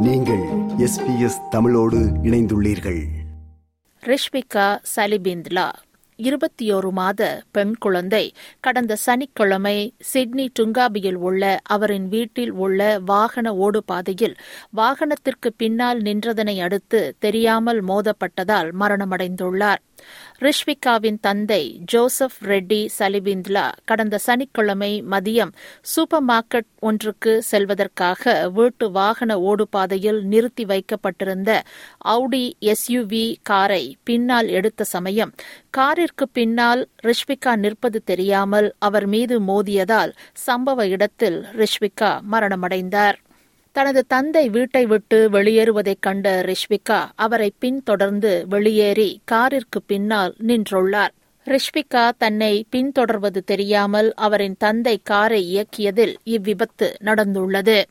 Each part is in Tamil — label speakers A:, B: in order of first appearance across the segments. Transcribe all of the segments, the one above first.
A: நீங்கள் எஸ்பிஎஸ் தமிழோடு இணைந்துள்ளீர்கள்.
B: ரிஷ்விகா சலிபிந்த்லா. இருபத்தியோரு மாத பெண் குழந்தை. கடந்த சனிக்கிழமை சிட்னி டுங்காபியில் உள்ள அவரின் வீட்டில் உள்ள வாகன ஓடுபாதையில் வாகனத்திற்கு பின்னால் நின்றதனை அடுத்து தெரியாமல் மோதப்பட்டதால் மரணமடைந்துள்ளார். ரிஷ்விகாவின் தந்தை ஜோசப் ரெட்டி சலிபிந்த்லா கடந்த சனிக்கிழமை மதியம் சூப்பர் மார்க்கெட் ஒன்றுக்கு செல்வதற்காக வீட்டு வாகன ஓடுபாதையில் நிறுத்தி வைக்கப்பட்டிருந்த அவுடி எஸ்யூவி காரை பின்னால் எடுத்த சமயம் காரிற்கு பின்னால் ரிஷ்விகா நிற்பது தெரியாமல் அவர் மீது மோதியதால் சம்பவ இடத்தில் ரிஷ்விகா மரணமடைந்தார். தனது தந்தை வீட்டை விட்டு வெளியேறுவதைக் கண்ட ரிஷ்விகா அவரை பின்தொடர்ந்து வெளியேறி காரிற்கு பின்னால் நின்றுள்ளார். ரிஷ்பிகா தன்னை பின்தொடர்வது தெரியாமல் அவரின் தந்தை காரை இயக்கியதில் இவ்விபத்து நடந்துள்ளது.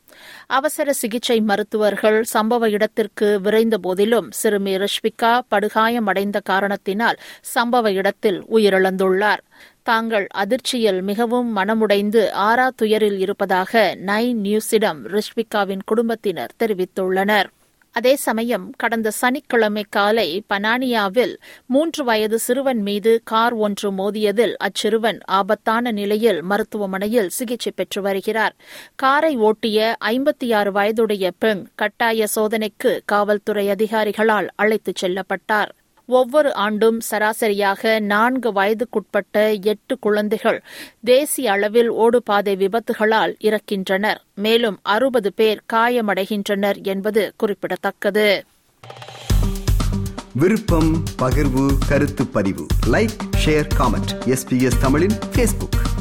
B: அவசர சிகிச்சை மருத்துவர்கள் சம்பவ இடத்திற்கு விரைந்த போதிலும் சிறுமி ரிஷ்பிகா படுகாயமடைந்த காரணத்தினால் சம்பவ இடத்தில் உயிரிழந்துள்ளார். தாங்கள் அதிர்ச்சியில் மிகவும் மனமுடைந்து ஆறா துயரில் இருப்பதாக நைன் நியூஸிடம் ரிஷ்பிகாவின் குடும்பத்தினர் தெரிவித்துள்ளனர். அதே சமயம் கடந்த சனிக்கிழமை காலை பனானியாவில் மூன்று வயது சிறுவன் மீது கார் ஒன்று மோதியதில் அச்சிறுவன் ஆபத்தான நிலையில் மருத்துவமனையில் சிகிச்சை பெற்று வருகிறார். காரை ஓட்டிய ஐம்பத்தி ஆறு வயதுடைய பெண் கட்டாய சோதனைக்கு காவல்துறை அதிகாரிகளால் அழைத்துச் செல்லப்பட்டார். ஒவ்வொரு ஆண்டும் சராசரியாக நான்கு வயதுக்குட்பட்ட எட்டு குழந்தைகள் தேசிய அளவில் ஓடுபாதை விபத்துகளால் இறக்கின்றனர். மேலும் அறுபது பேர் காயமடைகின்றனர் என்பது குறிப்பிடத்தக்கது.
A: விருப்பம் பகிர்வு கருத்து பதிவு. லைக் ஷேர் காமெண்ட் எஸ்பிஎஸ் தமிழின் பேஸ்புக்